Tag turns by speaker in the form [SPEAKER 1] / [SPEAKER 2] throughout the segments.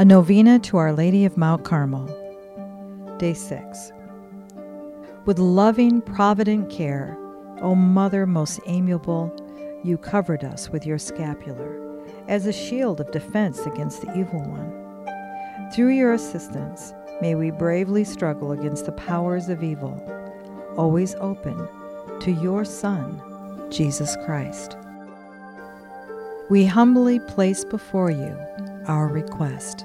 [SPEAKER 1] A novena to Our Lady of Mount Carmel. Day 6. With loving, provident care, O Mother most amiable, you covered us with your scapular as a shield of defense against the evil one. Through your assistance, may we bravely struggle against the powers of evil, always open to your Son, Jesus Christ. We humbly place before you our request.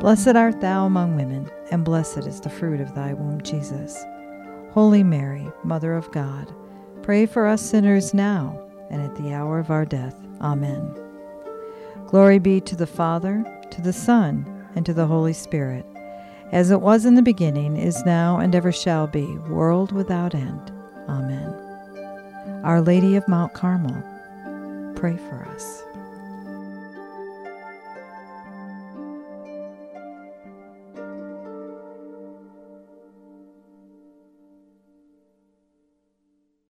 [SPEAKER 1] Blessed art thou among women, and blessed is the fruit of thy womb, Jesus. Holy Mary, Mother of God, pray for us sinners now and at the hour of our death. Amen. Glory be to the Father, to the Son, and to the Holy Spirit, as it was in the beginning, is now, and ever shall be, world without end. Amen. Our Lady of Mount Carmel, pray for us.